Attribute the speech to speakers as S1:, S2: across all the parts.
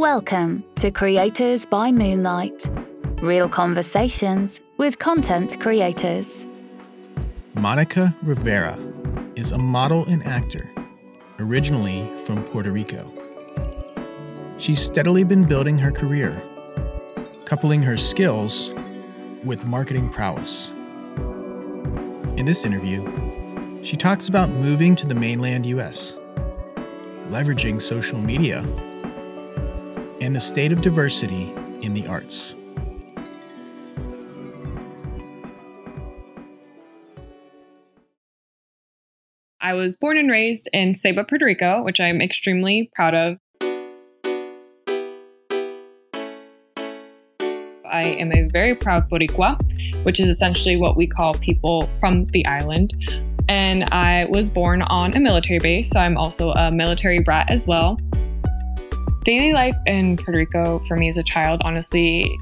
S1: Welcome to Creators by Moonlight, real conversations with content creators.
S2: Monica Rivera is a model and actor, originally from Puerto Rico. She's steadily been building her career, coupling her skills with marketing prowess. In this interview, she talks about moving to the mainland US, leveraging social media, and the state of diversity in the arts.
S3: I was born and raised in Ceiba, Puerto Rico, which I'm extremely proud of. I am a very proud Boricua, which is essentially what we call people from the island. And I was born on a military base, so I'm also a military brat as well. Daily life in Puerto Rico for me as a child, honestly,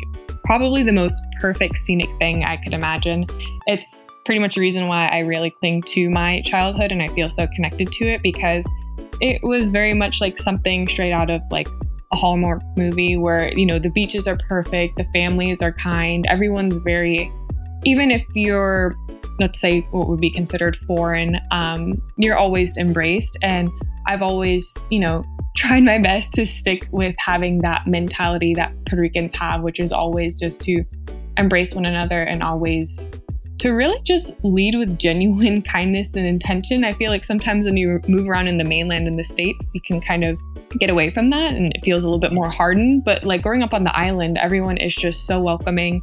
S3: probably the most perfect scenic thing I could imagine. It's pretty much the reason why I really cling to my childhood and I feel so connected to it because it was very much like something straight out of like a Hallmark movie where, you know, the beaches are perfect, the families are kind, everyone's very, even if you're, let's say, what would be considered foreign, um, you're always embraced. And I've always, you know, tried my best to stick with having that mentality that Puerto Ricans have, which is always just to embrace one another and always to really just lead with genuine kindness and intention. I feel like sometimes when you move around in the mainland in the States, you can kind of get away from that and it feels a little bit more hardened. But like growing up on the island, everyone is just so welcoming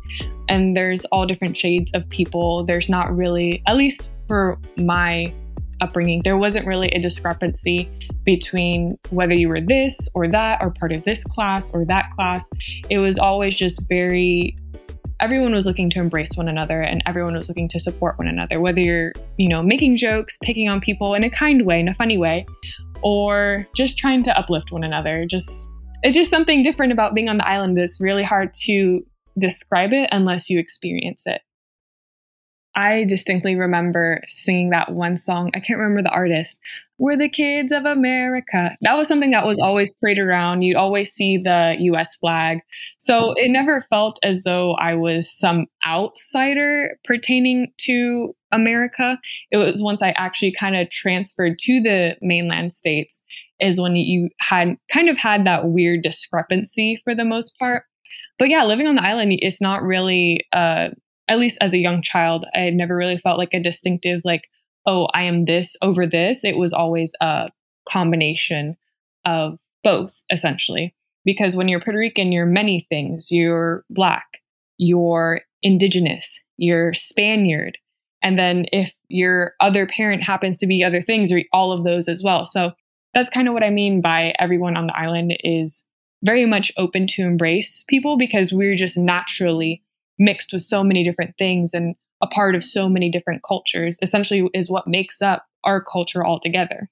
S3: and there's all different shades of people. There's not really, at least for my upbringing, there wasn't really a discrepancy between whether you were this or that or part of this class or that class. It was always just very everyone was looking to embrace one another and everyone was looking to support one another whether you're you know making jokes picking on people in a kind way in a funny way or just trying to uplift one another just it's just something different about being on the island it's really hard to describe it unless you experience it I distinctly remember singing that one song. I can't remember the artist. We're the kids of America. That was something that was always paraded around. You'd always see the US flag. So it never felt as though I was some outsider pertaining to America. It was once I actually kind of transferred to the mainland states is when you had kind of had that weird discrepancy for the most part. But yeah, living on the island, it's not really uh, at least as a young child, I never really felt like a distinctive, like, oh, I am this over this. It was always a combination of both, essentially. Because when you're Puerto Rican, you're many things. You're Black, you're Indigenous, you're Spaniard. And then if your other parent happens to be other things, or all of those as well. So that's kind of what I mean by everyone on the island is very much open to embrace people because we're just naturally mixed with so many different things and a part of so many different cultures essentially is what makes up our culture altogether.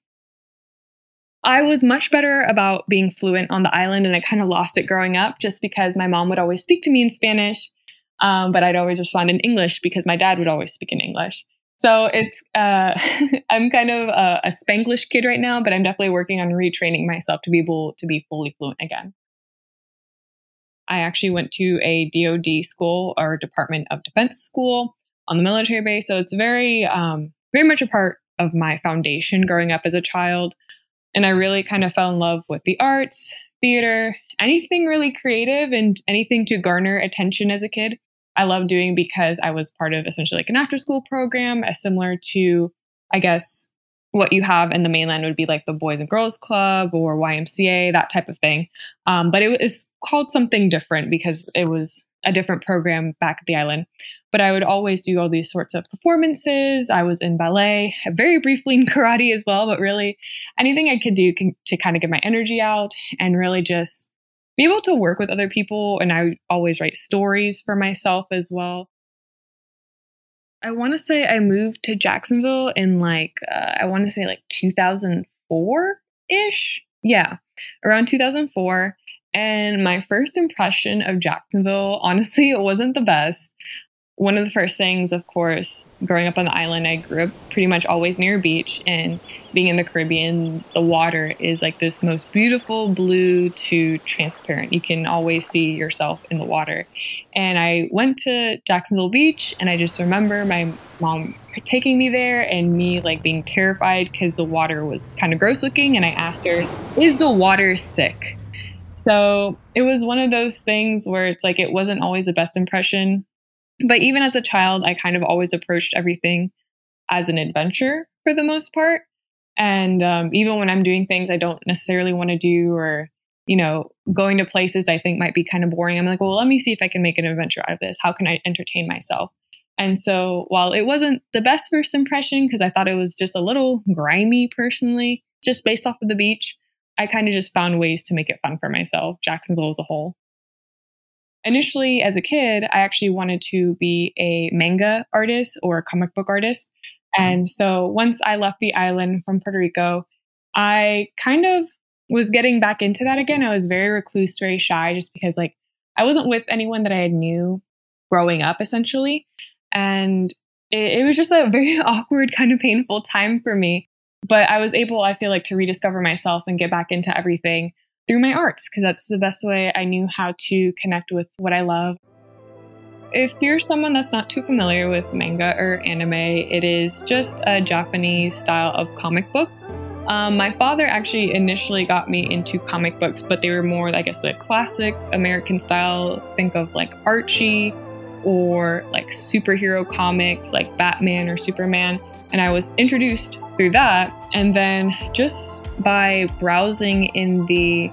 S3: I was much better about being fluent on the island and I kind of lost it growing up just because my mom would always speak to me in Spanish, um, but I'd always respond in English because my dad would always speak in English. So it's, uh, I'm kind of a, a Spanglish kid right now, but I'm definitely working on retraining myself to be able to be fully fluent again. I actually went to a DoD school or Department of Defense school on the military base. So it's very, um, very much a part of my foundation growing up as a child. And I really kind of fell in love with the arts, theater, anything really creative and anything to garner attention as a kid. I love doing because I was part of essentially like an after school program, as similar to, I guess, what you have in the mainland would be like the Boys and Girls Club or YMCA, that type of thing. Um, but it was called something different because it was a different program back at the island. But I would always do all these sorts of performances. I was in ballet, very briefly in karate as well, but really anything I could do to kind of get my energy out and really just be able to work with other people. And I would always write stories for myself as well. I want to say I moved to Jacksonville in like, uh, I want to say like 2004 ish. Yeah, around 2004. And my first impression of Jacksonville, honestly, it wasn't the best. One of the first things, of course, growing up on the island, I grew up pretty much always near a beach. And being in the Caribbean, the water is like this most beautiful blue to transparent. You can always see yourself in the water. And I went to Jacksonville Beach, and I just remember my mom taking me there and me like being terrified because the water was kind of gross looking. And I asked her, Is the water sick? So it was one of those things where it's like it wasn't always the best impression but even as a child, I kind of always approached everything as an adventure for the most part. And um, even when I'm doing things I don't necessarily want to do or, you know, going to places I think might be kind of boring, I'm like, well, let me see if I can make an adventure out of this. How can I entertain myself? And so while it wasn't the best first impression, because I thought it was just a little grimy personally, just based off of the beach, I kind of just found ways to make it fun for myself, Jacksonville as a whole initially as a kid, I actually wanted to be a manga artist or a comic book artist. Mm-hmm. And so once I left the island from Puerto Rico, I kind of was getting back into that again. I was very recluse, very shy, just because like I wasn't with anyone that I had knew growing up, essentially. And it, it was just a very awkward, kind of painful time for me. But I was able, I feel like, to rediscover myself and get back into everything through my arts because that's the best way I knew how to connect with what I love. If you're someone that's not too familiar with manga or anime, it is just a Japanese style of comic book. Um, my father actually initially got me into comic books, but they were more, I guess, the classic American style. Think of like Archie or like superhero comics like Batman or Superman. And I was introduced through that. And then just by browsing in the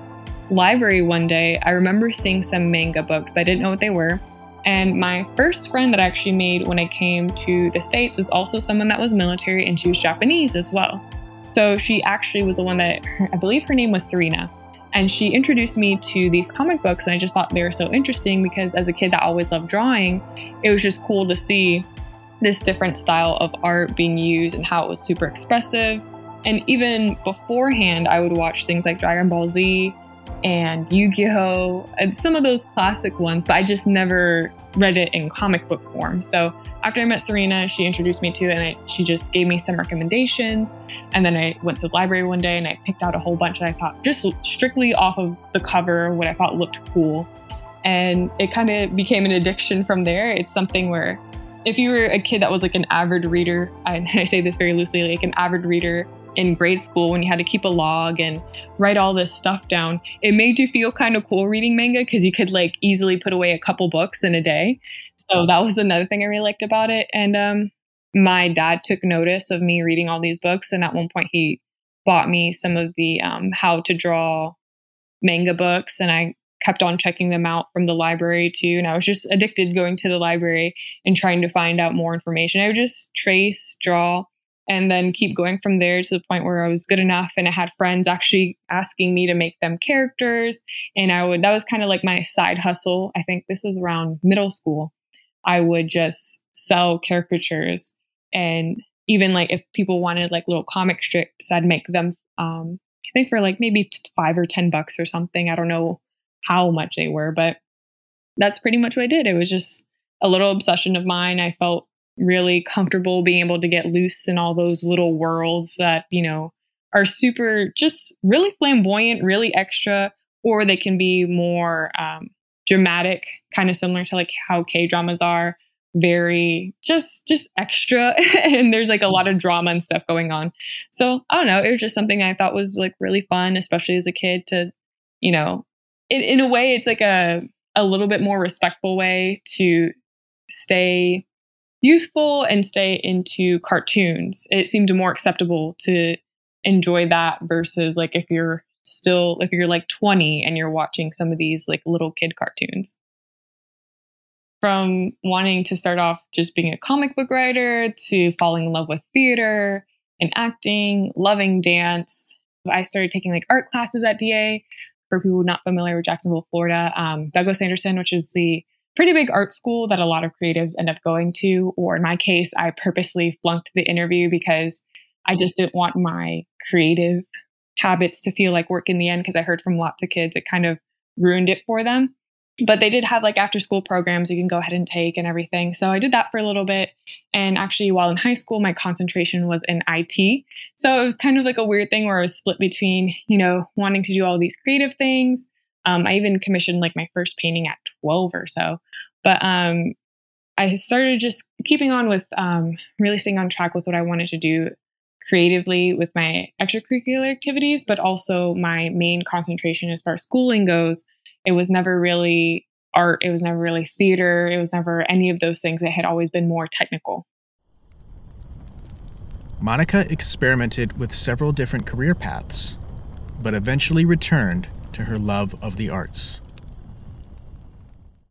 S3: library one day, I remember seeing some manga books, but I didn't know what they were. And my first friend that I actually made when I came to the States was also someone that was military and she was Japanese as well. So she actually was the one that, I believe her name was Serena. And she introduced me to these comic books, and I just thought they were so interesting because as a kid that always loved drawing, it was just cool to see this different style of art being used and how it was super expressive. And even beforehand, I would watch things like Dragon Ball Z and Yu Gi Oh! and some of those classic ones, but I just never read it in comic book form. So after I met Serena, she introduced me to it and I, she just gave me some recommendations. And then I went to the library one day and I picked out a whole bunch that I thought just strictly off of the cover, what I thought looked cool. And it kind of became an addiction from there. It's something where if you were a kid that was like an average reader, and I say this very loosely, like an average reader in grade school when you had to keep a log and write all this stuff down, it made you feel kind of cool reading manga because you could like easily put away a couple books in a day. So that was another thing I really liked about it. And um, my dad took notice of me reading all these books, and at one point he bought me some of the um, how to draw manga books, and I kept on checking them out from the library too. And I was just addicted going to the library and trying to find out more information. I would just trace, draw, and then keep going from there to the point where I was good enough and I had friends actually asking me to make them characters. And I would, that was kind of like my side hustle. I think this was around middle school. I would just sell caricatures and even like if people wanted like little comic strips, I'd make them, um, I think for like maybe five or 10 bucks or something. I don't know how much they were, but that's pretty much what I did. It was just a little obsession of mine. I felt really comfortable being able to get loose in all those little worlds that, you know, are super just really flamboyant, really extra, or they can be more um, dramatic, kind of similar to like how K dramas are very just just extra and there's like a lot of drama and stuff going on so i don't know it was just something i thought was like really fun especially as a kid to you know in, in a way, it's like a a little bit more respectful way to stay youthful and stay into cartoons. It seemed more acceptable to enjoy that versus like if you're still if you're like 20 and you're watching some of these like little kid cartoons. From wanting to start off just being a comic book writer to falling in love with theater and acting, loving dance. I started taking like art classes at DA, for people not familiar with Jacksonville, Florida, um, Douglas Anderson, which is the pretty big art school that a lot of creatives end up going to. Or in my case, I purposely flunked the interview because I just didn't want my creative habits to feel like work in the end because I heard from lots of kids it kind of ruined it for them. But they did have like after school programs you can go ahead and take and everything. So I did that for a little bit. And actually, while in high school, my concentration was in IT. So it was kind of like a weird thing where I was split between, you know, wanting to do all these creative things. Um, I even commissioned like my first painting at 12 or so. But um, I started just keeping on with um, really staying on track with what I wanted to do creatively with my extracurricular activities, but also my main concentration as far as schooling goes it was never really art, it was never really theater, it was never any of those things. It had always been more technical.
S2: Monica experimented with several different career paths, but eventually returned to her love of the arts.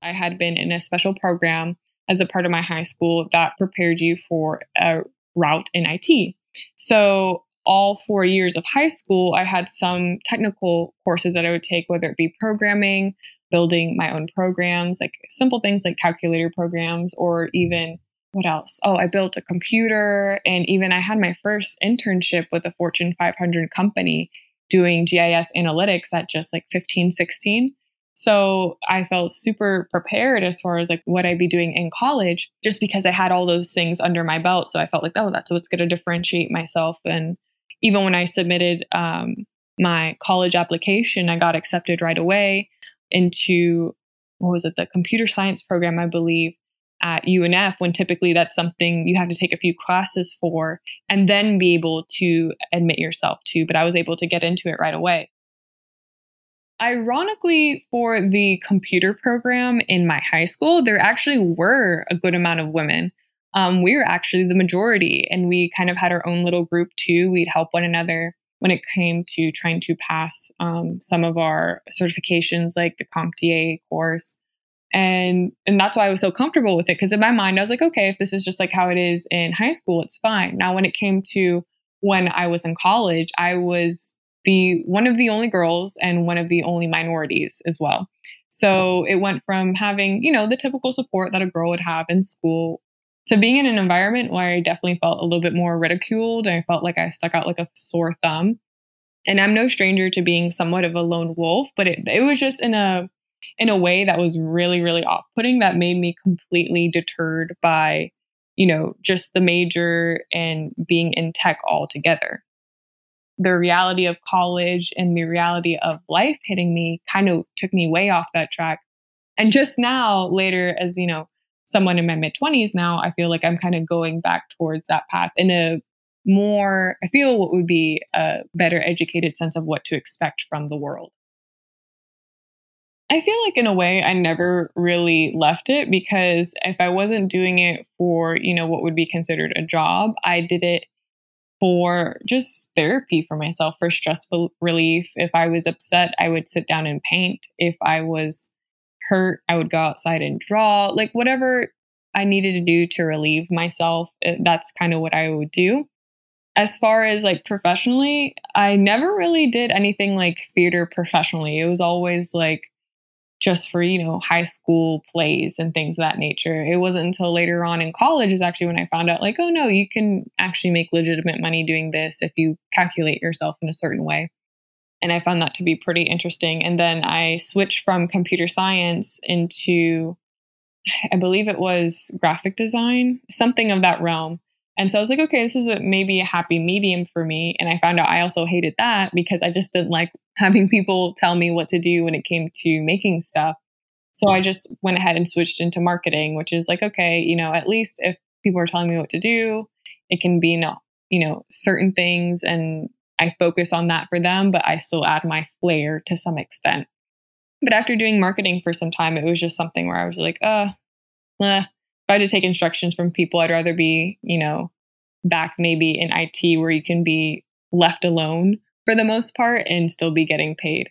S3: I had been in a special program as a part of my high school that prepared you for a route in IT. So all four years of high school, I had some technical courses that I would take, whether it be programming, building my own programs, like simple things like calculator programs, or even what else? Oh, I built a computer. And even I had my first internship with a Fortune 500 company doing GIS analytics at just like 15, 16. So I felt super prepared as far as like what I'd be doing in college just because I had all those things under my belt. So I felt like, oh, that's what's going to differentiate myself and even when I submitted um, my college application, I got accepted right away into what was it, the computer science program, I believe, at UNF, when typically that's something you have to take a few classes for and then be able to admit yourself to. But I was able to get into it right away. Ironically, for the computer program in my high school, there actually were a good amount of women um, we were actually the majority and we kind of had our own little group too. We'd help one another when it came to trying to pass um, some of our certifications like the CompTIA course. And and that's why I was so comfortable with it because in my mind I was like, okay, if this is just like how it is in high school, it's fine. Now when it came to when I was in college, I was the one of the only girls and one of the only minorities as well. So it went from having, you know, the typical support that a girl would have in school to being in an environment where I definitely felt a little bit more ridiculed and I felt like I stuck out like a sore thumb. And I'm no stranger to being somewhat of a lone wolf, but it, it was just in a in a way that was really really off-putting that made me completely deterred by you know just the major and being in tech altogether the reality of college and the reality of life hitting me kind of took me way off that track and just now later as you know someone in my mid 20s now, I feel like I'm kind of going back towards that path in a more, I feel what would be a better educated sense of what to expect from the world. I feel like in a way I never really left it because if I wasn't doing it for, you know, what would be considered a job, I did it for just therapy for myself, for stressful relief. If I was upset, I would sit down and paint. If I was hurt, I would go outside and draw, like whatever I needed to do to relieve myself. Eh, that's kind of what I would do. As far as like professionally, I never really did anything like theater professionally. It was always like just for, you know, high school plays and things of that nature. It wasn't until later on in college is actually when I found out like, oh no, you can actually make legitimate money doing this if you calculate yourself in a certain way. And I found that to be pretty interesting. And then I switched from computer science into, I believe it was graphic design, something of that realm. And so I was like, okay, this is a, maybe a happy medium for me. And I found out I also hated that because I just didn't like having people tell me what to do when it came to making stuff. So I just went ahead and switched into marketing, which is like, okay, you know, at least if people are telling me what to do, it can be, you know, certain things and I focus on that for them, but I still add my flair to some extent. But after doing marketing for some time, it was just something where I was like, uh, eh. I had to take instructions from people, I'd rather be, you know, back maybe in IT where you can be left alone for the most part and still be getting paid.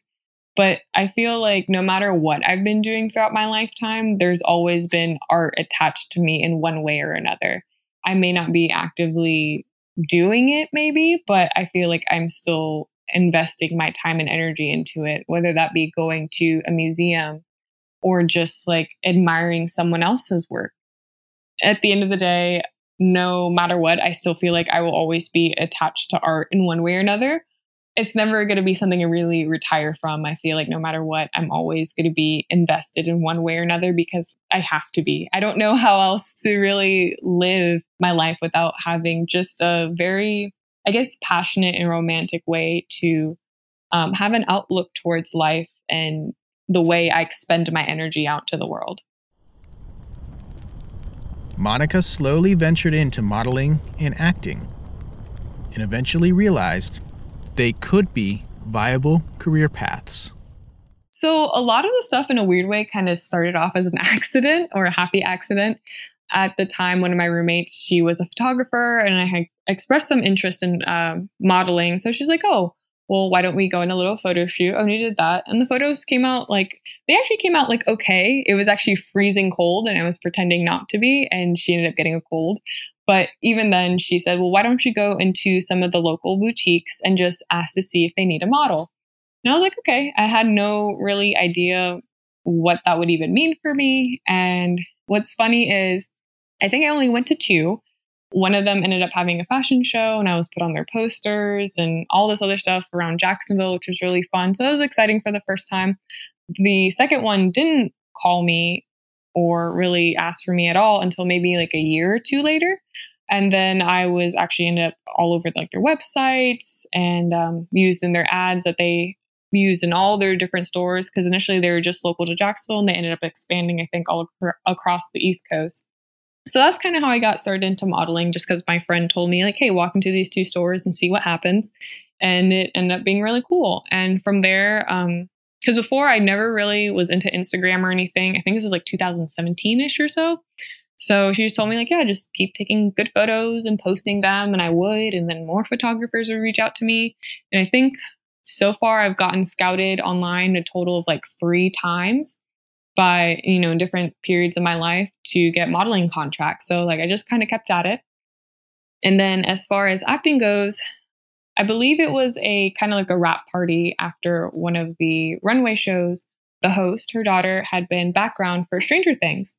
S3: But I feel like no matter what I've been doing throughout my lifetime, there's always been art attached to me in one way or another. I may not be actively doing it maybe, but I feel like I'm still investing my time and energy into it, whether that be going to a museum or just like admiring someone else's work. At the end of the day, no matter what, I still feel like I will always be attached to art in one way or another. it's never going to be something I really retire from. I feel like no matter what, I'm always going to be invested in one way or another because I have to be. I don't know how else to really live my life without having just a very, I guess, passionate and romantic way to um, have an outlook towards life and the way I expend my energy out to the world.
S2: Monica slowly ventured into modeling and acting and eventually realized they could be viable career paths.
S3: So, a lot of the stuff in a weird way kind of started off as an accident or a happy accident. At the time, one of my roommates, she was a photographer, and I had expressed some interest in uh, modeling. So she's like, "Oh, well, why don't we go in a little photo shoot? Oh, and we did that. And the photos came out like, they actually came out like okay. It was actually freezing cold and I was pretending not to be. And she ended up getting a cold. But even then, she said, well, why don't you go into some of the local boutiques and just ask to see if they need a model? And I was like, okay. I had no really idea what that would even mean for me. And what's funny is, I think I only went to two one of them ended up having a fashion show and I was put on their posters and all this other stuff around Jacksonville, which was really fun. So that was exciting for the first time. The second one didn't call me or really ask for me at all until maybe like a year or two later. And then I was actually ended up all over like their websites and um, used in their ads that they used in all their different stores because initially they were just local to Jacksonville and they ended up expanding, I think, all across the East Coast. So that's kind of how I got started into modeling, just because my friend told me, like, hey, walk into these two stores and see what happens. And it ended up being really cool. And from there, um, because before I never really was into Instagram or anything. I think this was like 2017 ish or so. So she just told me, like, yeah, just keep taking good photos and posting them. And I would. And then more photographers would reach out to me. And I think so far I've gotten scouted online a total of like three times by, you know, in different periods of my life to get modeling contracts. So like I just kind of kept at it. And then as far as acting goes, I believe it was a kind of like a wrap party after one of the runway shows. The host, her daughter, had been background for Stranger Things.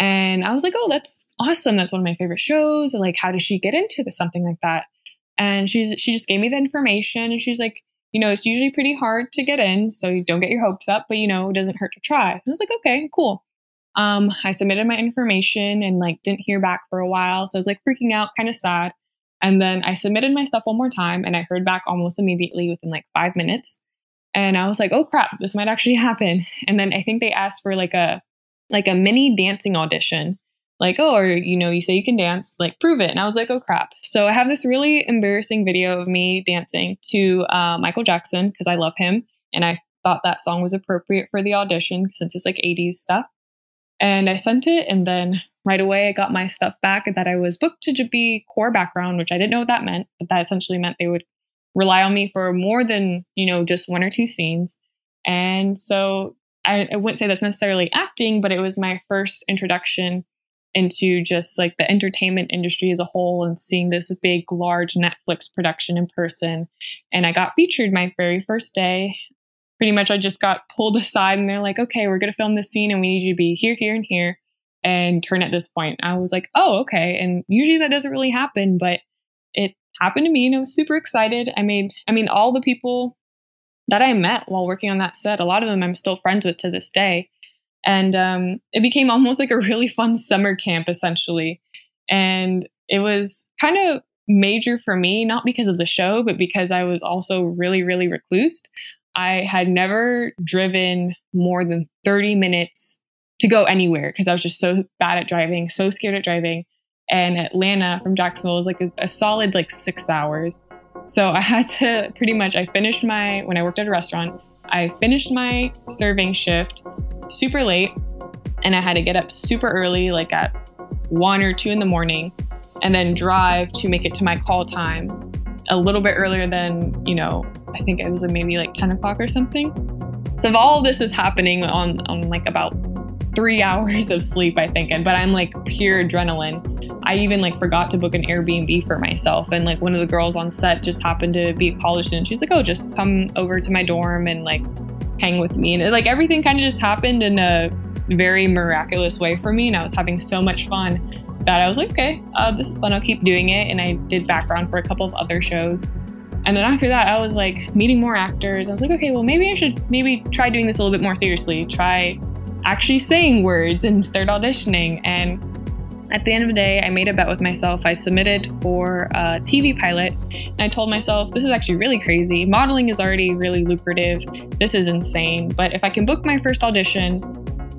S3: And I was like, oh, that's awesome. That's one of my favorite shows. Like, how does she get into something like that? And she's she just gave me the information and she's like, you know, it's usually pretty hard to get in, so you don't get your hopes up, but you know, it doesn't hurt to try. I was like, okay, cool. Um, I submitted my information and like didn't hear back for a while, so I was like freaking out, kind of sad. And then I submitted my stuff one more time, and I heard back almost immediately within like five minutes. And I was like, oh crap, this might actually happen. And then I think they asked for like a like a mini dancing audition like, oh, or, you know, you say you can dance, like, prove it. And I was like, oh, crap. So I have this really embarrassing video of me dancing to uh, Michael Jackson because I love him. And I thought that song was appropriate for the audition since it's like 80s stuff. And I sent it. And then right away, I got my stuff back that I was booked to be core background, which I didn't know what that meant. But that essentially meant they would rely on me for more than, you know, just one or two scenes. And so I, I wouldn't say that's necessarily acting, but it was my first introduction into just like the entertainment industry as a whole and seeing this big, large Netflix production in person. And I got featured my very first day. Pretty much, I just got pulled aside and they're like, okay, we're going to film this scene and we need you to be here, here, and here and turn at this point. I was like, oh, okay. And usually that doesn't really happen, but it happened to me and I was super excited. I made, I mean, all the people that I met while working on that set, a lot of them I'm still friends with to this day. And um, it became almost like a really fun summer camp, essentially. And it was kind of major for me, not because of the show, but because I was also really, really reclused. I had never driven more than 30 minutes to go anywhere because I was just so bad at driving, so scared at driving. And Atlanta from Jacksonville was like a, a solid like six hours. So I had to pretty much, I finished my, when I worked at a restaurant, I finished my serving shift super late and I had to get up super early, like at one or two in the morning, and then drive to make it to my call time a little bit earlier than, you know, I think it was maybe like 10 o'clock or something. So if all this is happening on, on like about three hours of sleep, I think, and but I'm like pure adrenaline. I even like forgot to book an Airbnb for myself. And like one of the girls on set just happened to be a college student. She's like, oh, just come over to my dorm and like hang with me. And like everything kind of just happened in a very miraculous way for me. And I was having so much fun that I was like, okay, uh, this is fun. I'll keep doing it. And I did background for a couple of other shows. And then after that, I was like meeting more actors. I was like, okay, well, maybe I should maybe try doing this a little bit more seriously. Try actually saying words and start auditioning. And at the end of the day, I made a bet with myself. I submitted for a TV pilot, and I told myself, this is actually really crazy. Modeling is already really lucrative. This is insane. But if I can book my first audition,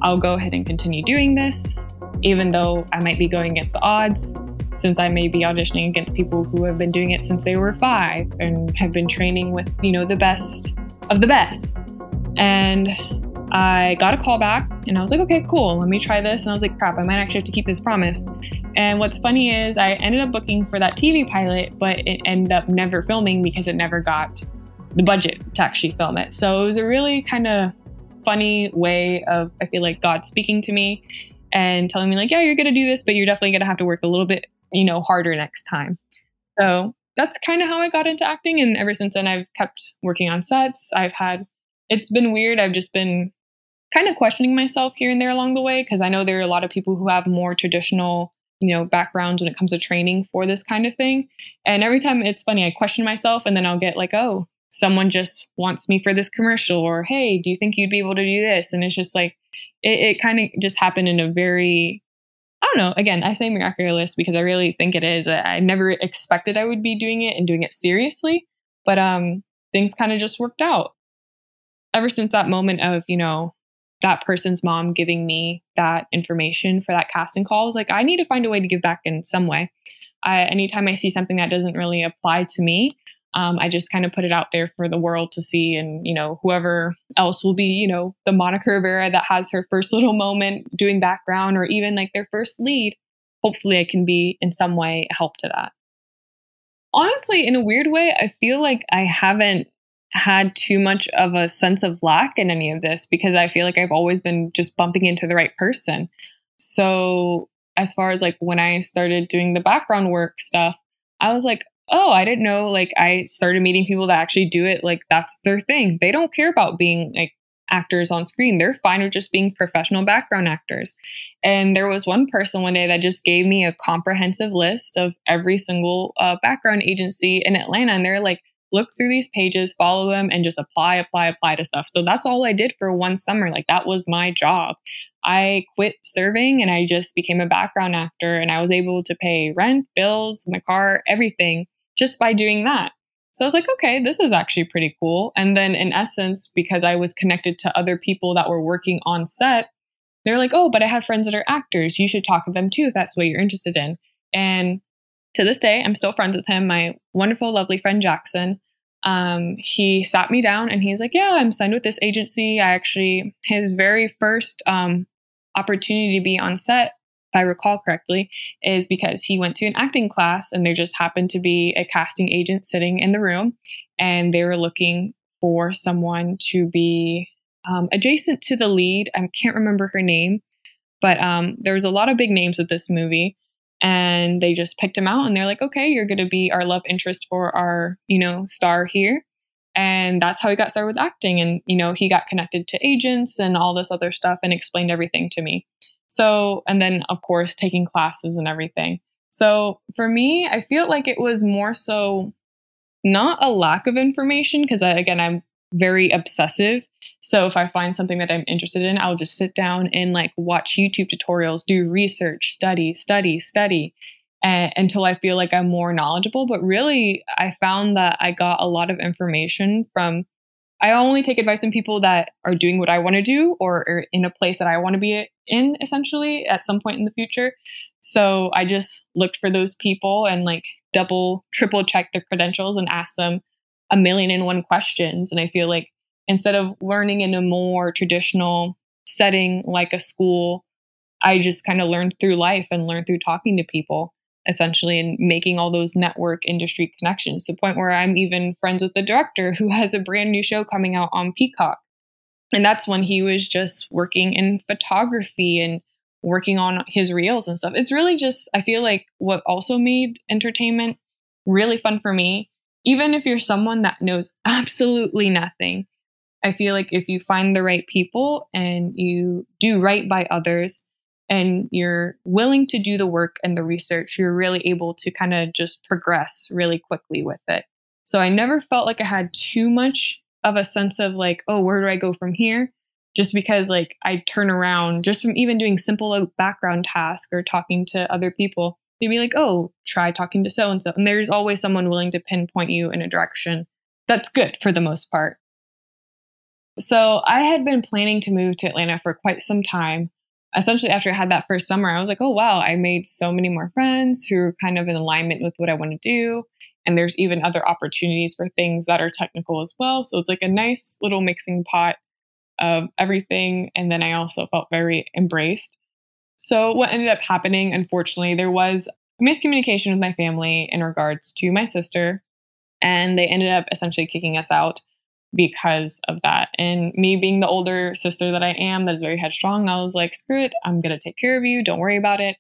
S3: I'll go ahead and continue doing this, even though I might be going against the odds since I may be auditioning against people who have been doing it since they were five and have been training with, you know, the best of the best. And I got a call back and I was like, okay, cool, let me try this. And I was like, crap, I might actually have to keep this promise. And what's funny is I ended up booking for that TV pilot, but it ended up never filming because it never got the budget to actually film it. So it was a really kind of funny way of, I feel like, God speaking to me and telling me, like, yeah, you're going to do this, but you're definitely going to have to work a little bit you know, harder next time. So that's kind of how I got into acting. And ever since then, I've kept working on sets. I've had, it's been weird. I've just been kind of questioning myself here and there along the way because I know there are a lot of people who have more traditional, you know, backgrounds when it comes to training for this kind of thing. And every time it's funny, I question myself and then I'll get like, oh, someone just wants me for this commercial or hey, do you think you'd be able to do this? And it's just like, it, it kind of just happened in a very I don't know. Again, I say miraculous because I really think it is. I never expected I would be doing it and doing it seriously, but um, things kind of just worked out. Ever since that moment of, you know, that person's mom giving me that information for that casting call, was like, I need to find a way to give back in some way. I, anytime I see something that doesn't really apply to me, um, I just kind of put it out there for the world to see, and you know, whoever else will be, you know, the Monica Rivera that has her first little moment doing background, or even like their first lead. Hopefully, I can be in some way a help to that. Honestly, in a weird way, I feel like I haven't had too much of a sense of lack in any of this because I feel like I've always been just bumping into the right person. So, as far as like when I started doing the background work stuff, I was like, oh, I didn't know. Like, I started meeting people that actually do it. Like, that's their thing. They don't care about being like actors on screen. They're fine with just being professional background actors. And there was one person one day that just gave me a comprehensive list of every single uh, background agency in Atlanta. And they're like, look through these pages, follow them, and just apply, apply, apply to stuff. So that's all I did for one summer. Like, that was my job. I quit serving and I just became a background actor and I was able to pay rent, bills, my car, everything just by doing that. So I was like, okay, this is actually pretty cool. And then in essence, because I was connected to other people that were working on set, they're like, oh, but I have friends that are actors. You should talk to them too if that's what you're interested in. And to this day, I'm still friends with him, my wonderful, lovely friend Jackson. Um, he sat me down and he's like, yeah, I'm signed with this agency. I actually, his very first um, opportunity to be on set if I recall correctly, is because he went to an acting class and there just happened to be a casting agent sitting in the room and they were looking for someone to be um, adjacent to the lead. I can't remember her name, but um, there was a lot of big names with this movie and they just picked him out and they're like, okay, you're going to be our love interest for our, you know, star here. And that's how he got started with acting. And, you know, he got connected to agents and all this other stuff and explained everything to me. So, and then of course, taking classes and everything. So for me, I feel like it was more so not a lack of information, because again, I'm very obsessive. So if I find something that I'm interested in, I'll just sit down and like watch YouTube tutorials, do research, study, study, study. Until I feel like I'm more knowledgeable. But really, I found that I got a lot of information from I only take advice from people that are doing what I want to do or in a place that I want to be in essentially at some point in the future. So I just looked for those people and like double, triple check their credentials and ask them a million and one questions. And I feel like instead of learning in a more traditional setting like a school, I just kind of learned through life and learned through talking to people essentially and making all those network industry connections to the point where I'm even friends with the director who has a brand new show coming out on Peacock. And that's when he was just working in photography and working on his reels and stuff. It's really just, I feel like what also made entertainment really fun for me, even if you're someone that knows absolutely nothing. I feel like if you find the right people and you do right by others, and you're willing to do the work and the research, you're really able to kind of just progress really quickly with it. So I never felt like I had too much of a sense of like, oh, where do I go from here? Just because like I turn around just from even doing simple background tasks or talking to other people, they'd be like, oh, try talking to so and so. And there's always someone willing to pinpoint you in a direction that's good for the most part. So I had been planning to move to Atlanta for quite some time. Essentially, after I had that first summer, I was like, oh, wow, I made so many more friends who are kind of in alignment with what I want to do. And there's even other opportunities for things that are technical as well. So it's like a nice little mixing pot of everything. And then I also felt very embraced. So, what ended up happening, unfortunately, there was miscommunication with my family in regards to my sister, and they ended up essentially kicking us out because of that. And me being the older sister that I am, that is very headstrong, I was like, screw it, I'm going to take care of you. Don't worry about it.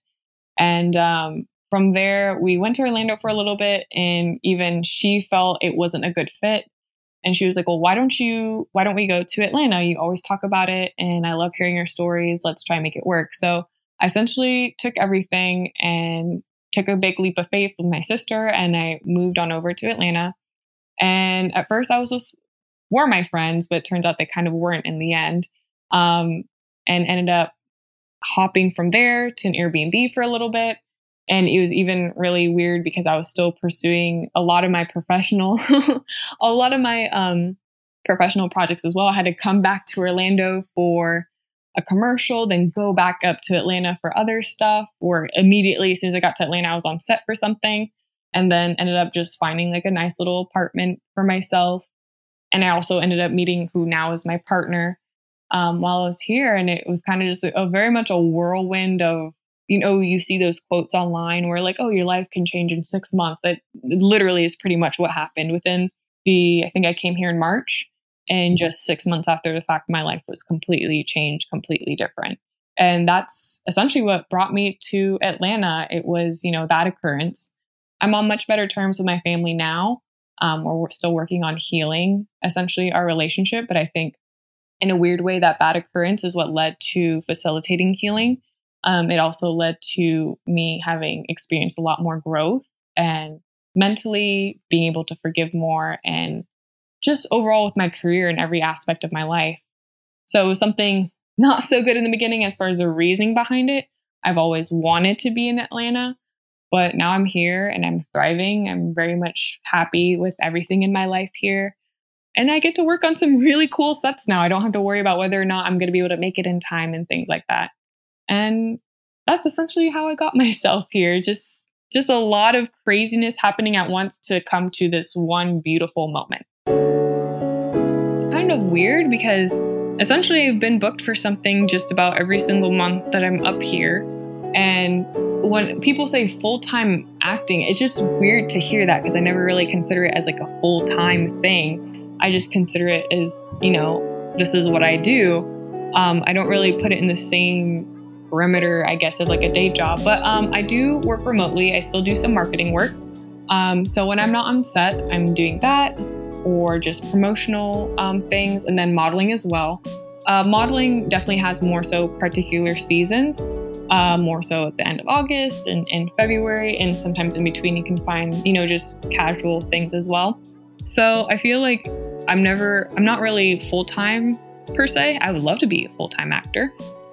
S3: And um, from there, we went to Orlando for a little bit, and even she felt it wasn't a good fit. And she was like, Well, why don't you, why don't we go to Atlanta? You always talk about it, and I love hearing your stories. Let's try and make it work. So I essentially took everything and took a big leap of faith with my sister, and I moved on over to Atlanta. And at first, I was just were my friends, but it turns out they kind of weren't in the end. Um, and ended up hopping from there to an Airbnb for a little bit. And it was even really weird because I was still pursuing a lot of my professional, a lot of my um, professional projects as well. I had to come back to Orlando for a commercial, then go back up to Atlanta for other stuff, or immediately as soon as I got to Atlanta, I was on set for something. And then ended up just finding like a nice little apartment for myself and I also ended up meeting who now is my partner um, while I was here. And it was kind of just a, a, very much a whirlwind of, you know, you see those quotes online where like, oh, your life can change in six months. That literally is pretty much what happened within the, I think I came here in March. And just six months after the fact, my life was completely changed, completely different. And that's essentially what brought me to Atlanta. It was, you know, that occurrence. I'm on much better terms with my family now um, we're still working on healing essentially our relationship. But I think in a weird way, that bad occurrence is what led to facilitating healing. Um, it also led to me having experienced a lot more growth and mentally being able to forgive more and just overall with my career and every aspect of my life. So it was something not so good in the beginning as far as the reasoning behind it. I've always wanted to be in Atlanta, but now I'm here and I'm thriving. I'm very much happy with everything in my life here. And I get to work on some really cool sets now. I don't have to worry about whether or not I'm going to be able to make it in time and things like that. And that's essentially how I got myself here. Just just a lot of craziness happening at once to come to this one beautiful moment. Kind of weird because essentially I've been booked for something just about every single month that I'm up here. And when people say full time acting, it's just weird to hear that because I never really consider it as like a full time thing. I just consider it as, you know, this is what I do. Um, I don't really put it in the same perimeter, I guess, as like a day job. But um, I do work remotely. I still do some marketing work. Um, so when I'm not on set, I'm doing that or just promotional um, things and then modeling as well. Uh, modeling definitely has more so particular seasons uh, more so at the end of August and in February, and sometimes in between you can find, you know, just casual things as well. So I feel like I'm never, I'm not really full time per se. I would love to be a full time actor,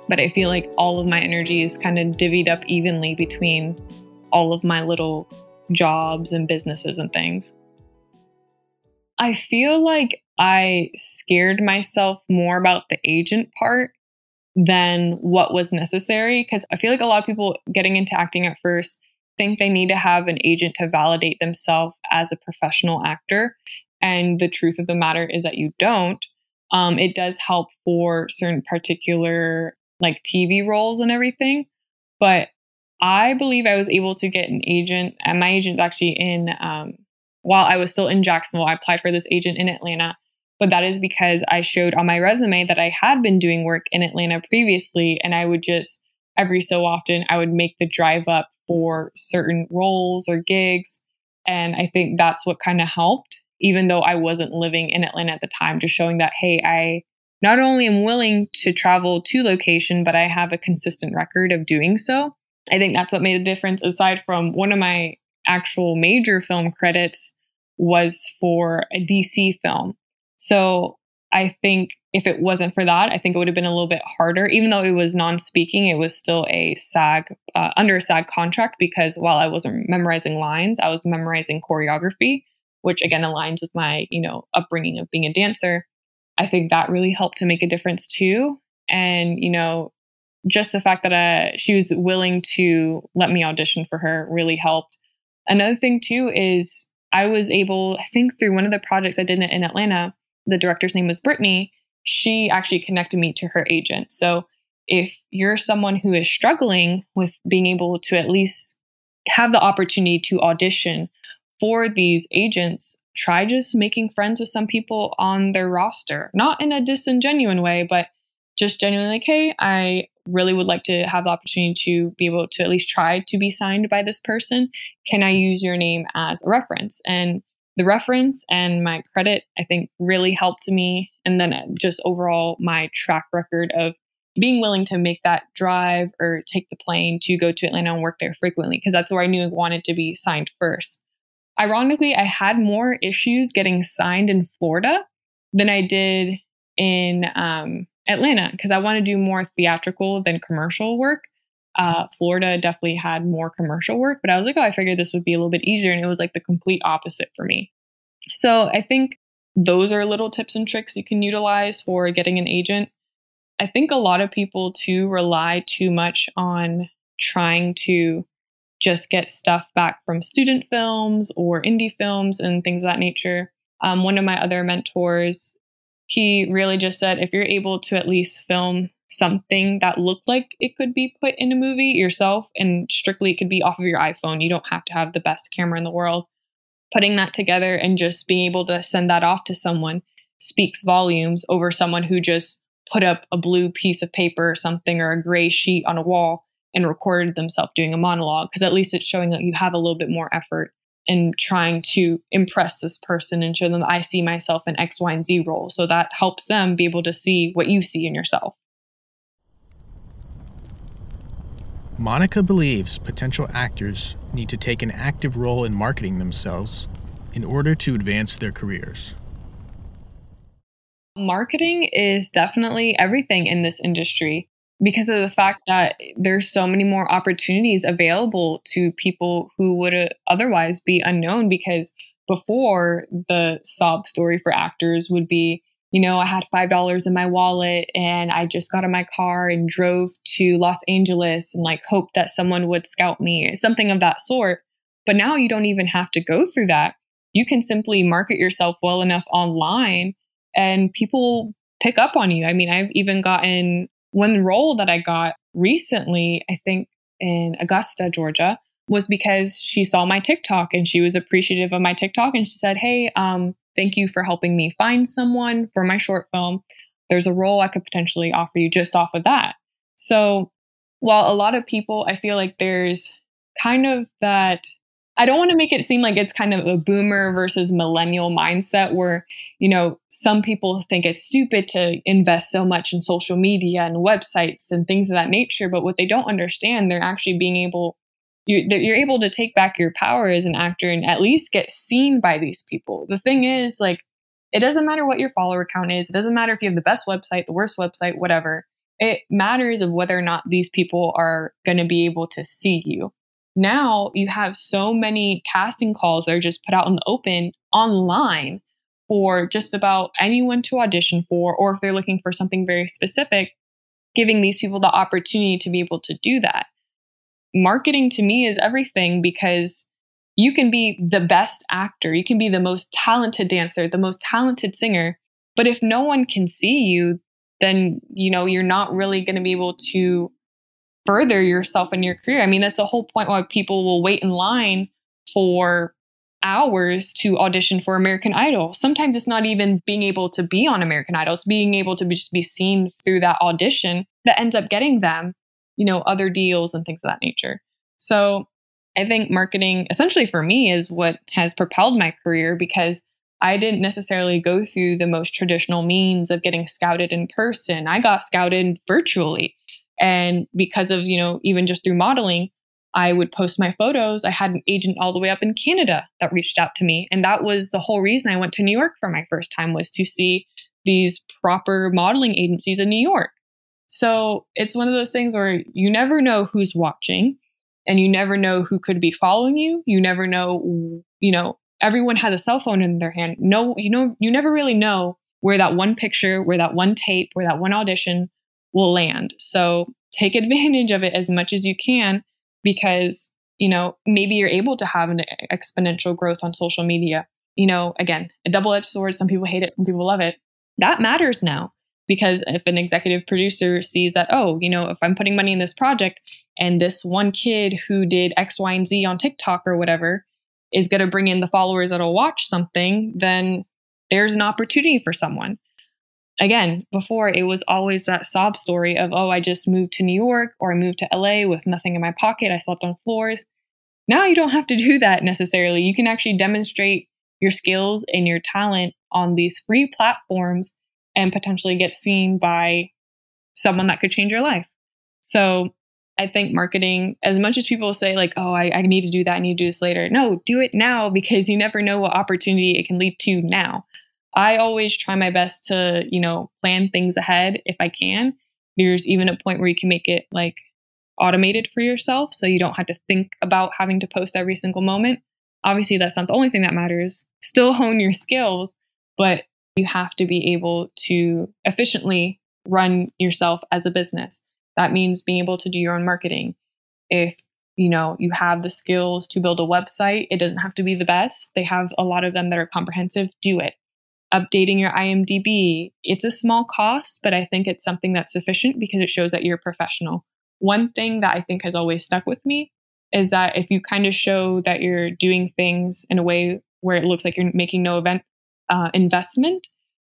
S3: but I feel like all of my energy is kind of divvied up evenly between all of my little jobs and businesses and things. I feel like I scared myself more about the agent part than what was necessary. Because I feel like a lot of people getting into acting at first think they need to have an agent to validate themselves as a professional actor. And the truth of the matter is that you don't. Um, it does help for certain particular like TV roles and everything. But I believe I was able to get an agent, and my agent's actually in, um, while I was still in Jacksonville, I applied for this agent in Atlanta but that is because I showed on my resume that I had been doing work in Atlanta previously. And I would just, every so often, I would make the drive up for certain roles or gigs. And I think that's what kind of helped, even though I wasn't living in Atlanta at the time, just showing that, hey, I not only am willing to travel to location, but I have a consistent record of doing so. I think that's what made a difference aside from one of my actual major film credits was for a DC film. So I think if it wasn't for that, I think it would have been a little bit harder. Even though it was non-speaking, it was still a SAG uh, under a SAG contract because while I wasn't memorizing lines, I was memorizing choreography, which again aligns with my you know upbringing of being a dancer. I think that really helped to make a difference too. And you know, just the fact that uh, she was willing to let me audition for her really helped. Another thing too is I was able, I think through one of the projects I did in Atlanta, the director's name was Brittany. She actually connected me to her agent. So if you're someone who is struggling with being able to at least have the opportunity to audition for these agents, try just making friends with some people on their roster. Not in a disingenuous way, but just genuinely like, hey, I really would like to have the opportunity to be able to at least try to be signed by this person. Can I use your name as a reference? And the reference and my credit, I think, really helped me. And then just overall, my track record of being willing to make that drive or take the plane to go to Atlanta and work there frequently, because that's where I knew I wanted to be signed first. Ironically, I had more issues getting signed in Florida than I did in um, Atlanta because I want to do more theatrical than commercial work. Uh, Florida definitely had more commercial work, but I was like, oh, I figured this would be a little bit easier. And it was like the complete opposite for me. So I think those are little tips and tricks you can utilize for getting an agent. I think a lot of people too rely too much on trying to just get stuff back from student films or indie films and things of that nature. Um, one of my other mentors, he really just said if you're able to at least film something that looked like it could be put in a movie yourself and strictly it could be off of your iPhone. You don't have to have the best camera in the world. Putting that together and just being able to send that off to someone speaks volumes over someone who just put up a blue piece of paper or something or a gray sheet on a wall and recorded themselves doing a monologue because at least it's showing that you have a little bit more effort in trying to impress this person and show them I see myself in X, Y, and Z role. So that helps them be able to see what you see in yourself.
S2: Monica believes potential actors need to take an active role in marketing themselves in order to advance their careers.
S3: Marketing is definitely everything in this industry because of the fact that there's so many more opportunities available to people who would otherwise be unknown because before the sob story for actors would be you know, I had $5 in my wallet and I just got in my car and drove to Los Angeles and like hoped that someone would scout me, something of that sort. But now you don't even have to go through that. You can simply market yourself well enough online and people pick up on you. I mean, I've even gotten one role that I got recently, I think in Augusta, Georgia, was because she saw my TikTok and she was appreciative of my TikTok and she said, Hey, um, Thank you for helping me find someone for my short film. There's a role I could potentially offer you just off of that. So, while a lot of people, I feel like there's kind of that I don't want to make it seem like it's kind of a boomer versus millennial mindset where, you know, some people think it's stupid to invest so much in social media and websites and things of that nature. But what they don't understand, they're actually being able you're, you're able to take back your power as an actor and at least get seen by these people. The thing is, like, it doesn't matter what your follower count is. It doesn't matter if you have the best website, the worst website, whatever. It matters of whether or not these people are going to be able to see you. Now you have so many casting calls that are just put out in the open online for just about anyone to audition for, or if they're looking for something very specific, giving these people the opportunity to be able to do that. Marketing to me is everything because you can be the best actor, you can be the most talented dancer, the most talented singer, but if no one can see you, then you know you're not really going to be able to further yourself in your career. I mean, that's a whole point why people will wait in line for hours to audition for American Idol. Sometimes it's not even being able to be on American Idol, it's being able to be, just be seen through that audition that ends up getting them you know, other deals and things of that nature. So I think marketing, essentially for me, is what has propelled my career because I didn't necessarily go through the most traditional means of getting scouted in person. I got scouted virtually. And because of, you know, even just through modeling, I would post my photos. I had an agent all the way up in Canada that reached out to me. And that was the whole reason I went to New York for my first time was to see these proper modeling agencies in New York. So it's one of those things where you never know who's watching and you never know who could be following you. You never know, you know, everyone has a cell phone in their hand. No, you know, you never really know where that one picture, where that one tape, where that one audition will land. So take advantage of it as much as you can because, you know, maybe you're able to have an exponential growth on social media. You know, again, a double edged sword. Some people hate it, some people love it. That matters now because if an executive producer sees that, oh, you know, if I'm putting money in this project and this one kid who did X, Y, and Z on TikTok or whatever is going to bring in the followers that'll watch something, then there's an opportunity for someone. Again, before it was always that sob story of, oh, I just moved to New York or I moved to LA with nothing in my pocket. I slept on floors. Now you don't have to do that necessarily. You can actually demonstrate your skills and your talent on these free platforms and potentially get seen by someone that could change your life. So I think marketing, as much as people say, like, oh, I, I, need to do that, I need to do this later. No, do it now because you never know what opportunity it can lead to now. I always try my best to, you know, plan things ahead if I can. There's even a point where you can make it like automated for yourself so you don't have to think about having to post every single moment. Obviously, that's not the only thing that matters. Still hone your skills, but you have to be able to efficiently run yourself as a business. That means being able to do your own marketing. If you know you have the skills to build a website, it doesn't have to be the best. They have a lot of them that are comprehensive. Do it. Updating your IMDb, it's a small cost, but I think it's something that's sufficient because it shows that you're a professional. One thing that I think has always stuck with me is that if you kind of show that you're doing things in a way where it looks like you're making no event uh, investment,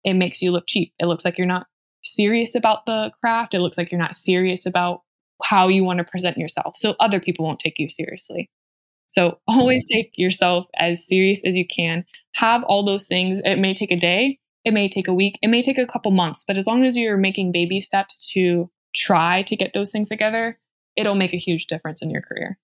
S3: it makes you look cheap. It looks like you're not serious about the craft. It looks like you're not serious about how you want to present yourself. So other people won't take you seriously. So always take yourself as serious as you can. Have all those things. It may take a day, it may take a week, it may take a couple months, but as long as you're making baby steps to try to get those things together, it'll make a huge difference in your career.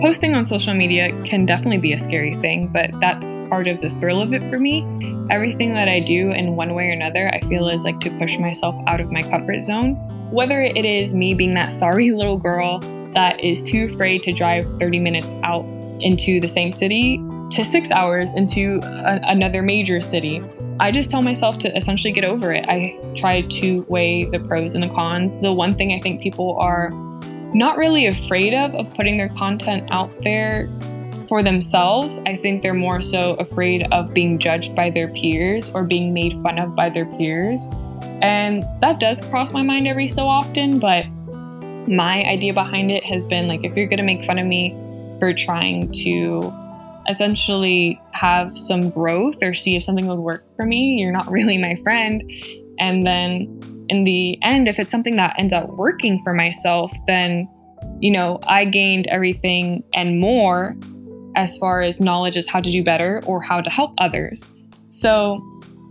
S3: Posting on social media can definitely be a scary thing, but that's part of the thrill of it for me. Everything that I do in one way or another, I feel is like to push myself out of my comfort zone. Whether it is me being that sorry little girl that is too afraid to drive 30 minutes out into the same city to six hours into a- another major city. I just tell myself to essentially get over it. I try to weigh the pros and the cons. The one thing I think people are not really afraid of of putting their content out there for themselves. I think they're more so afraid of being judged by their peers or being made fun of by their peers. And that does cross my mind every so often, but my idea behind it has been like if you're going to make fun of me for trying to essentially have some growth or see if something would work for me, you're not really my friend. And then in the end, if it's something that ends up working for myself, then, you know, I gained everything and more as far as knowledge as how to do better or how to help others. So,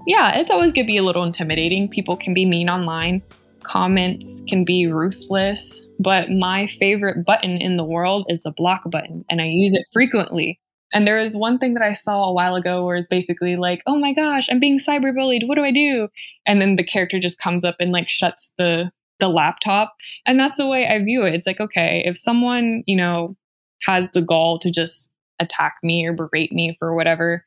S3: yeah, it's always going to be a little intimidating. People can be mean online, comments can be ruthless, but my favorite button in the world is the block button, and I use it frequently. And there is one thing that I saw a while ago where it's basically like, oh my gosh, I'm being cyberbullied. What do I do? And then the character just comes up and like shuts the the laptop. And that's the way I view it. It's like, okay, if someone, you know, has the gall to just attack me or berate me for whatever,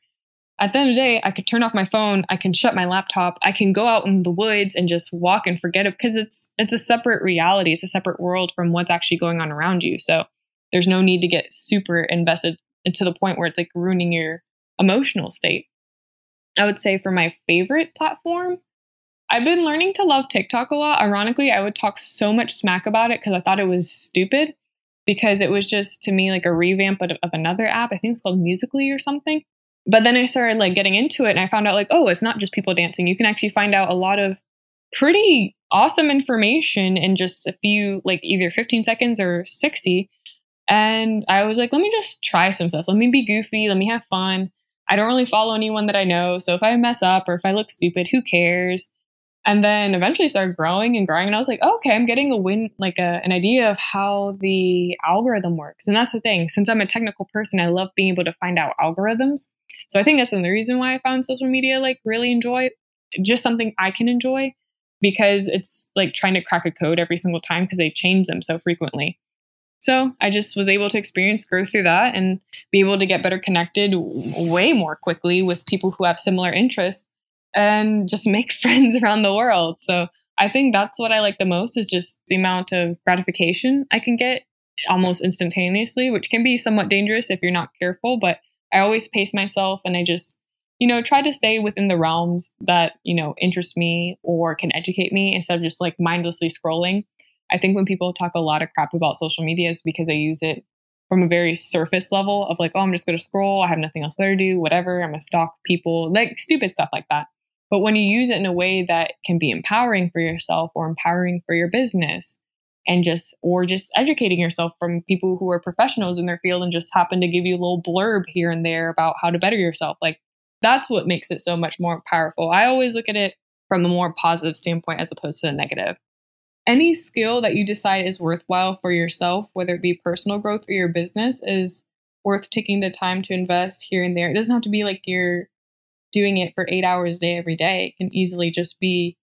S3: at the end of the day, I could turn off my phone, I can shut my laptop, I can go out in the woods and just walk and forget it because it's it's a separate reality, it's a separate world from what's actually going on around you. So there's no need to get super invested to the point where it's like ruining your emotional state. I would say for my favorite platform, I've been learning to love TikTok a lot. Ironically, I would talk so much smack about it because I thought it was stupid because it was just to me like a revamp of, of another app. I think it's called Musical.ly or something. But then I started like getting into it and I found out like, oh, it's not just people dancing. You can actually find out a lot of pretty awesome information in just a few like either 15 seconds or 60 and I was like, let me just try some stuff. Let me be goofy. Let me have fun. I don't really follow anyone that I know. So if I mess up or if I look stupid, who cares? And then eventually started growing and growing. And I was like, oh, okay, I'm getting a win, like a, an idea of how the algorithm works. And that's the thing. Since I'm a technical person, I love being able to find out algorithms. So I think that's another reason why I found social media like really enjoy just something I can enjoy because it's like trying to crack a code every single time because they change them so frequently. So I just was able to experience growth through that and be able to get better connected way more quickly with people who have similar interests and just make friends around the world. So I think that's what I like the most is just the amount of gratification I can get almost instantaneously, which can be somewhat dangerous if you're not careful. But I always pace myself and I just, you know, try to stay within the realms that, you know, interest me or can educate me instead of just like mindlessly scrolling. I think when people talk a lot of crap about social media is because they use it from a very surface level of like, oh, I'm just going to scroll. I have nothing else better to do, whatever. I'm going to stalk people, like stupid stuff like that. But when you use it in a way that can be empowering for yourself or empowering for your business, and just or just educating yourself from people who are professionals in their field and just happen to give you a little blurb here and there about how to better yourself. Like that's what makes it so much more powerful. I always look at it from a more positive standpoint as opposed to the negative. Any skill that you decide is worthwhile for yourself whether it be personal growth or your business is worth taking the time to invest here and there. It doesn't have to be like you're doing it for eight hours a day every day. It can easily just be,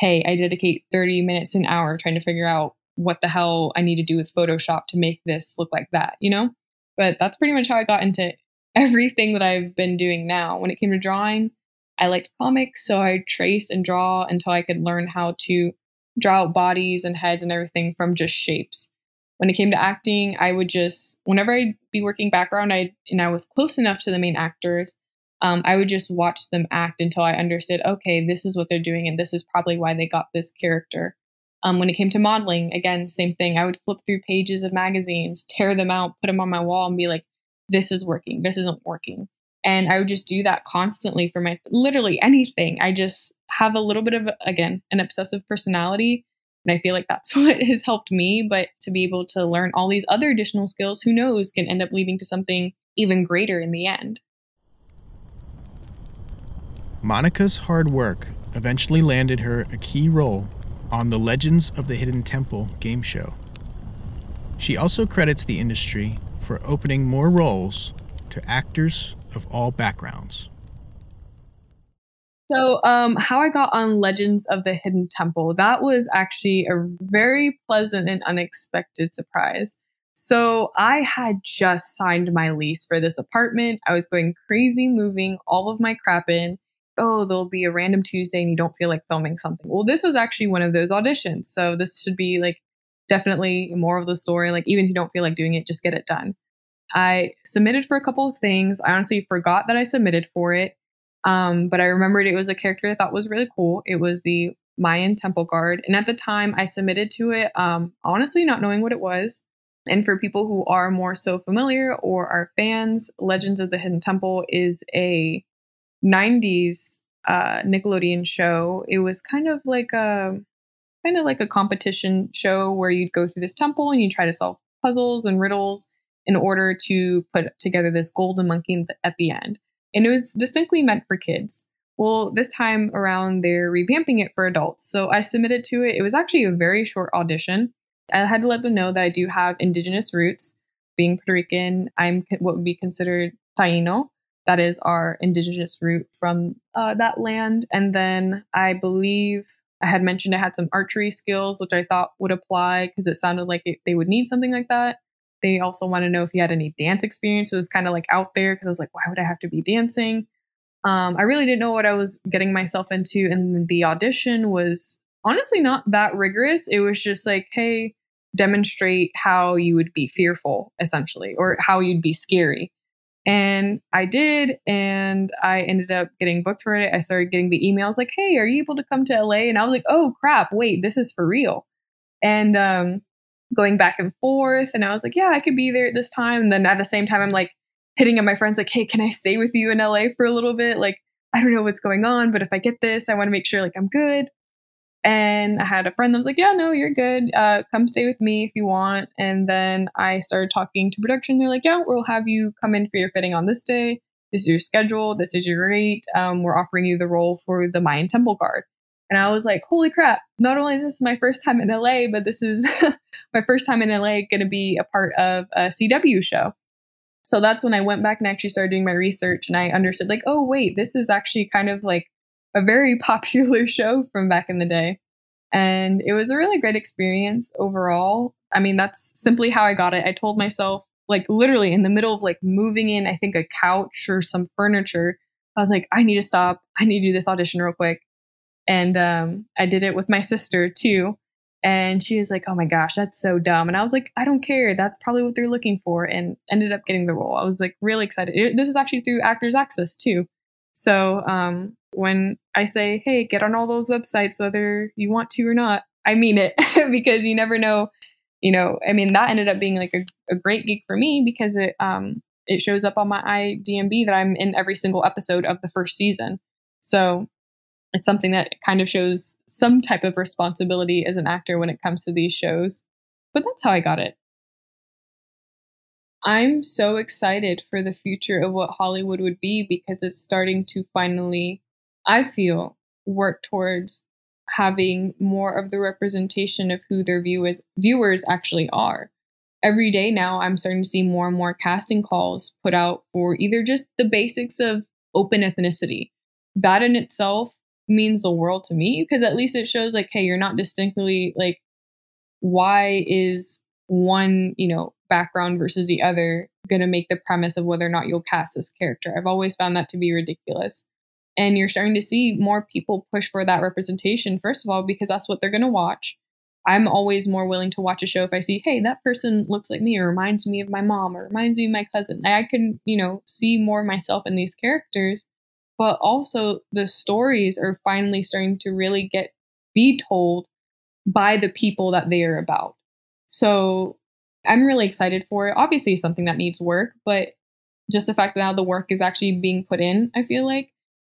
S3: hey, I dedicate 30 minutes an hour trying to figure out what the hell I need to do with Photoshop to make this look like that, you know? But that's pretty much how I got into everything that I've been doing now. When it came to drawing, I liked comics, so I trace and draw until I could learn how to draw out bodies and heads and everything from just shapes. When it came to acting, I would just whenever I'd be working background, I and I was close enough to the main actors, um, I would just watch them act until I understood, okay, this is what they're doing, and this is probably why they got this character. Um, when it came to modeling, again, same thing. I would flip through pages of magazines, tear them out, put them on my wall, and be like, this is working, this isn't working. And I would just do that constantly for my literally anything. I just have a little bit of, again, an obsessive personality. And I feel like that's what has helped me. But to be able to learn all these other additional skills, who knows, can end up leading to something even greater in the end.
S2: Monica's hard work eventually landed her a key role on the Legends of the Hidden Temple game show. She also credits the industry for opening more roles to actors of all backgrounds.
S3: So, um, how I got on Legends of the Hidden Temple, that was actually a very pleasant and unexpected surprise. So, I had just signed my lease for this apartment. I was going crazy moving all of my crap in oh, there'll be a random Tuesday and you don't feel like filming something. Well, this was actually one of those auditions. So this should be like definitely more of the story. Like, even if you don't feel like doing it, just get it done. I submitted for a couple of things. I honestly forgot that I submitted for it. Um, but I remembered it was a character I thought was really cool. It was the Mayan temple guard. And at the time I submitted to it, um, honestly, not knowing what it was. And for people who are more so familiar or are fans, Legends of the Hidden Temple is a 90s uh, Nickelodeon show. It was kind of like a kind of like a competition show where you'd go through this temple and you try to solve puzzles and riddles in order to put together this golden monkey at the end. And it was distinctly meant for kids. Well, this time around, they're revamping it for adults. So I submitted to it. It was actually a very short audition. I had to let them know that I do have indigenous roots. Being Puerto Rican, I'm what would be considered Taino, that is our indigenous root from uh, that land. And then I believe I had mentioned I had some archery skills, which I thought would apply because it sounded like it, they would need something like that. They also want to know if you had any dance experience. It was kind of like out there because I was like, why would I have to be dancing? Um, I really didn't know what I was getting myself into. And the audition was honestly not that rigorous. It was just like, hey, demonstrate how you would be fearful, essentially, or how you'd be scary. And I did, and I ended up getting booked for it. I started getting the emails like, "Hey, are you able to come to LA?" And I was like, "Oh crap! Wait, this is for real." And um, going back and forth, and I was like, "Yeah, I could be there at this time." And then at the same time, I'm like hitting up my friends like, "Hey, can I stay with you in LA for a little bit?" Like, I don't know what's going on, but if I get this, I want to make sure like I'm good. And I had a friend that was like, Yeah, no, you're good. Uh, come stay with me if you want. And then I started talking to production. They're like, Yeah, we'll have you come in for your fitting on this day. This is your schedule. This is your rate. Um, we're offering you the role for the Mayan Temple Guard. And I was like, holy crap, not only is this my first time in LA, but this is my first time in LA going to be a part of a CW show. So that's when I went back and actually started doing my research and I understood, like, oh, wait, this is actually kind of like a very popular show from back in the day. And it was a really great experience overall. I mean, that's simply how I got it. I told myself, like, literally in the middle of like moving in, I think a couch or some furniture, I was like, I need to stop. I need to do this audition real quick. And um, I did it with my sister too. And she was like, oh my gosh, that's so dumb. And I was like, I don't care. That's probably what they're looking for. And ended up getting the role. I was like really excited. It, this was actually through Actors Access too. So um, when I say, hey, get on all those websites, whether you want to or not, I mean it because you never know. You know, I mean, that ended up being like a, a great gig for me because it um, it shows up on my IDMB that I'm in every single episode of the first season. So it's something that kind of shows some type of responsibility as an actor when it comes to these shows. But that's how I got it. I'm so excited for the future of what Hollywood would be because it's starting to finally, I feel, work towards having more of the representation of who their viewers viewers actually are. Every day now I'm starting to see more and more casting calls put out for either just the basics of open ethnicity. That in itself means the world to me because at least it shows like hey you're not distinctly like why is one you know background versus the other going to make the premise of whether or not you'll cast this character. I've always found that to be ridiculous. And you're starting to see more people push for that representation first of all because that's what they're going to watch. I'm always more willing to watch a show if i see hey that person looks like me or reminds me of my mom or reminds me of my cousin. I can you know see more myself in these characters but also the stories are finally starting to really get be told by the people that they are about. So I'm really excited for it. Obviously, something that needs work, but just the fact that now the work is actually being put in, I feel like,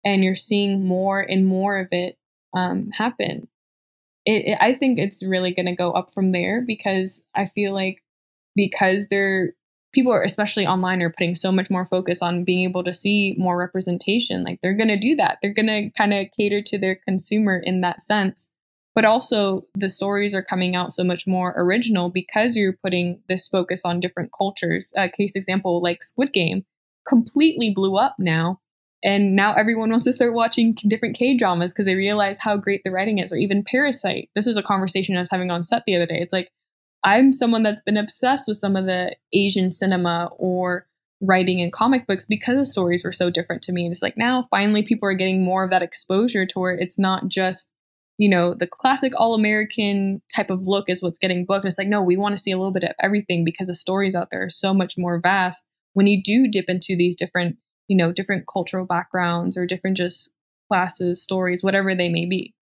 S3: and you're seeing more and more of it um, happen. It, it, I think it's really going to go up from there because I feel like because they're people are especially online are putting so much more focus on being able to see more representation like they're going to do that they're going to kind of cater to their consumer in that sense but also the stories are coming out so much more original because you're putting this focus on different cultures uh, case example like squid game completely blew up now and now everyone wants to start watching different K dramas because they realize how great the writing is, or even Parasite. This was a conversation I was having on set the other day. It's like I'm someone that's been obsessed with some of the Asian cinema or writing in comic books because the stories were so different to me. And it's like now finally people are getting more of that exposure to where it's not just, you know, the classic all American type of look is what's getting booked. It's like, no, we want to see a little bit of everything because the stories out there are so much more vast when you do dip into these different, you know, different cultural backgrounds or different just classes, stories, whatever they may be.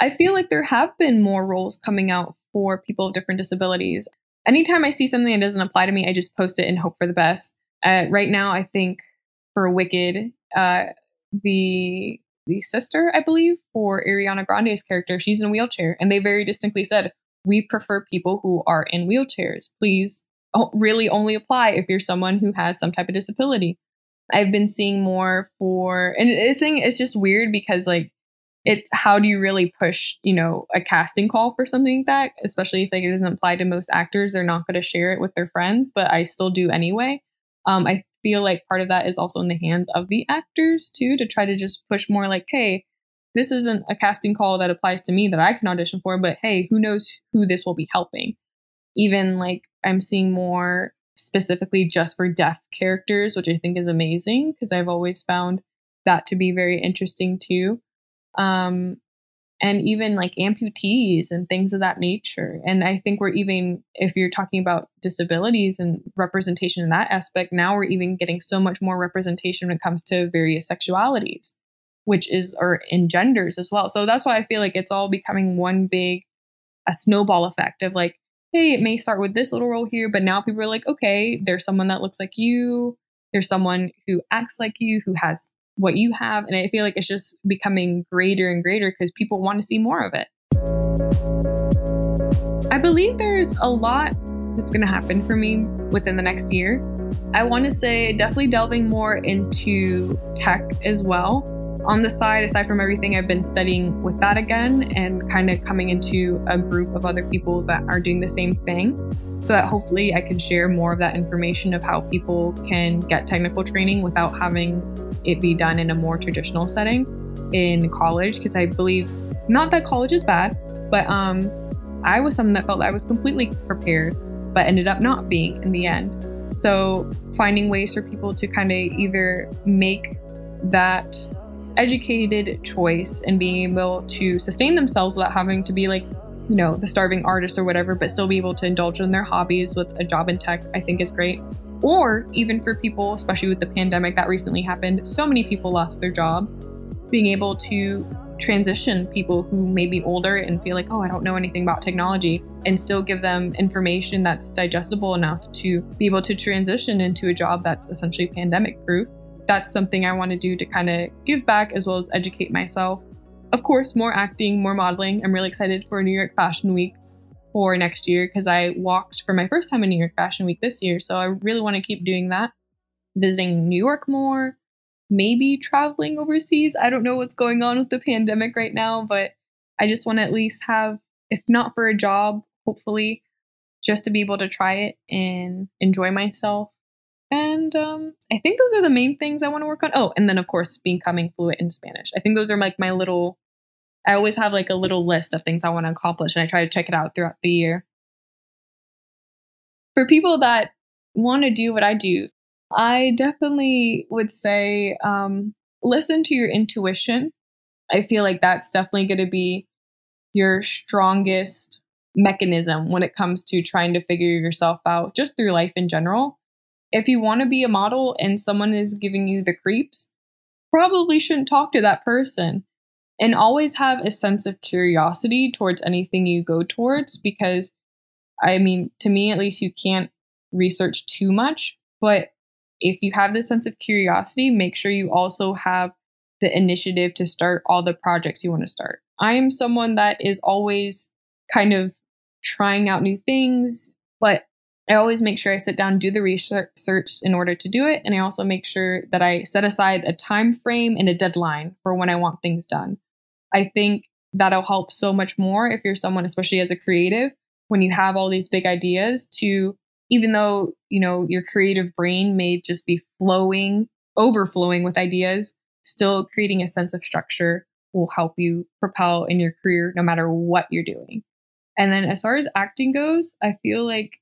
S3: I feel like there have been more roles coming out for people of different disabilities. Anytime I see something that doesn't apply to me, I just post it and hope for the best. Uh, right now, I think for Wicked, uh, the the sister, I believe, for Ariana Grande's character, she's in a wheelchair, and they very distinctly said, "We prefer people who are in wheelchairs. Please, really only apply if you're someone who has some type of disability." I've been seeing more for, and this thing is just weird because like it's how do you really push, you know, a casting call for something like that, especially if like, it doesn't apply to most actors, they're not going to share it with their friends, but I still do anyway. Um, I feel like part of that is also in the hands of the actors too, to try to just push more like, hey, this isn't a casting call that applies to me that I can audition for, but hey, who knows who this will be helping? Even like I'm seeing more specifically just for deaf characters, which I think is amazing because I've always found that to be very interesting too um, and even like amputees and things of that nature. And I think we're even, if you're talking about disabilities and representation in that aspect, now we're even getting so much more representation when it comes to various sexualities, which is, or in genders as well. So that's why I feel like it's all becoming one big, a snowball effect of like, hey, it may start with this little role here, but now people are like, okay, there's someone that looks like you. There's someone who acts like you, who has what you have. And I feel like it's just becoming greater and greater because people want to see more of it. I believe there's a lot that's going to happen for me within the next year. I want to say definitely delving more into tech as well. On the side, aside from everything, I've been studying with that again and kind of coming into a group of other people that are doing the same thing so that hopefully I can share more of that information of how people can get technical training without having it be done in a more traditional setting in college. Because I believe, not that college is bad, but um, I was someone that felt I was completely prepared, but ended up not being in the end. So finding ways for people to kind of either make that educated choice and being able to sustain themselves without having to be like, you know, the starving artist or whatever, but still be able to indulge in their hobbies with a job in tech, I think is great. Or even for people, especially with the pandemic that recently happened, so many people lost their jobs. Being able to transition people who may be older and feel like, oh, I don't know anything about technology, and still give them information that's digestible enough to be able to transition into a job that's essentially pandemic proof that's something I want to do to kind of give back as well as educate myself. Of course, more acting, more modeling. I'm really excited for New York Fashion Week for next year because I walked for my first time in New York Fashion Week this year. So I really want to keep doing that, visiting New York more, maybe traveling overseas. I don't know what's going on with the pandemic right now, but I just want to at least have, if not for a job, hopefully, just to be able to try it and enjoy myself and um, I think those are the main things I want to work on. Oh, and then of course becoming fluent in Spanish. I think those are like my little. I always have like a little list of things I want to accomplish, and I try to check it out throughout the year. For people that want to do what I do, I definitely would say um, listen to your intuition. I feel like that's definitely going to be your strongest mechanism when it comes to trying to figure yourself out just through life in general if you want to be a model and someone is giving you the creeps, probably shouldn't talk to that person. And always have a sense of curiosity towards anything you go towards because, I mean, to me at least, you can't research too much. But if you have this sense of curiosity, make sure you also have the initiative to start all the projects you want to start. I am someone that is always kind of trying out new things, but I always make sure I sit down, do the research in order to do it, and I also make sure that I set aside a time frame and a deadline for when I want things done. I think that'll help so much more if you're someone especially as a creative when you have all these big ideas to even though, you know, your creative brain may just be flowing, overflowing with ideas, still creating a sense of structure will help you propel in your career no matter what you're doing. And then as far as acting goes, I feel like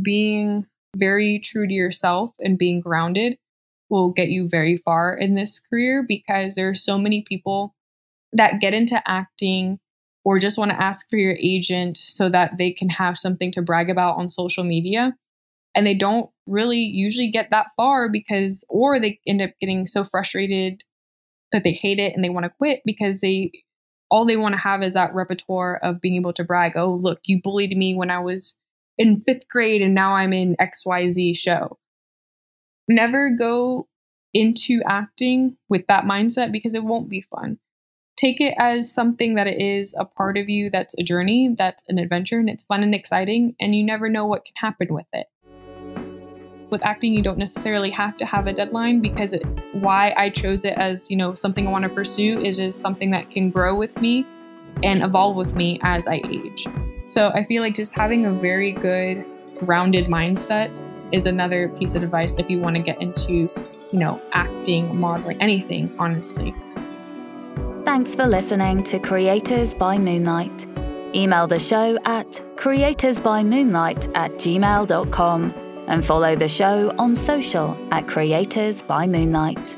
S3: being very true to yourself and being grounded will get you very far in this career because there are so many people that get into acting or just want to ask for your agent so that they can have something to brag about on social media. And they don't really usually get that far because, or they end up getting so frustrated that they hate it and they want to quit because they, all they want to have is that repertoire of being able to brag, oh, look, you bullied me when I was in fifth grade and now I'm in XYZ show. Never go into acting with that mindset because it won't be fun. Take it as something that it is a part of you that's a journey, that's an adventure, and it's fun and exciting, and you never know what can happen with it. With acting, you don't necessarily have to have a deadline because it, why I chose it as you know something I want to pursue is just something that can grow with me and evolve with me as I age. So I feel like just having a very good, grounded mindset is another piece of advice if you want to get into, you know, acting, modeling, anything, honestly.
S1: Thanks for listening to Creators by Moonlight. Email the show at creatorsbymoonlight at gmail.com and follow the show on social at Creators by Moonlight.